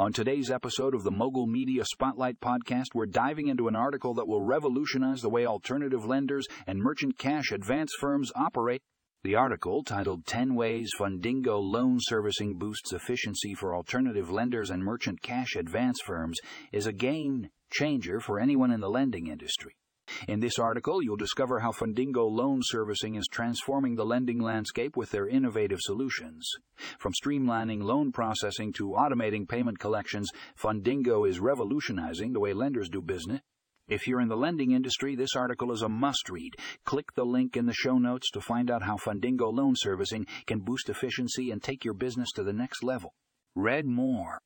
On today's episode of the Mogul Media Spotlight podcast, we're diving into an article that will revolutionize the way alternative lenders and merchant cash advance firms operate. The article, titled 10 Ways Fundingo Loan Servicing Boosts Efficiency for Alternative Lenders and Merchant Cash Advance Firms, is a game changer for anyone in the lending industry. In this article, you'll discover how Fundingo Loan Servicing is transforming the lending landscape with their innovative solutions. From streamlining loan processing to automating payment collections, Fundingo is revolutionizing the way lenders do business. If you're in the lending industry, this article is a must read. Click the link in the show notes to find out how Fundingo Loan Servicing can boost efficiency and take your business to the next level. Read more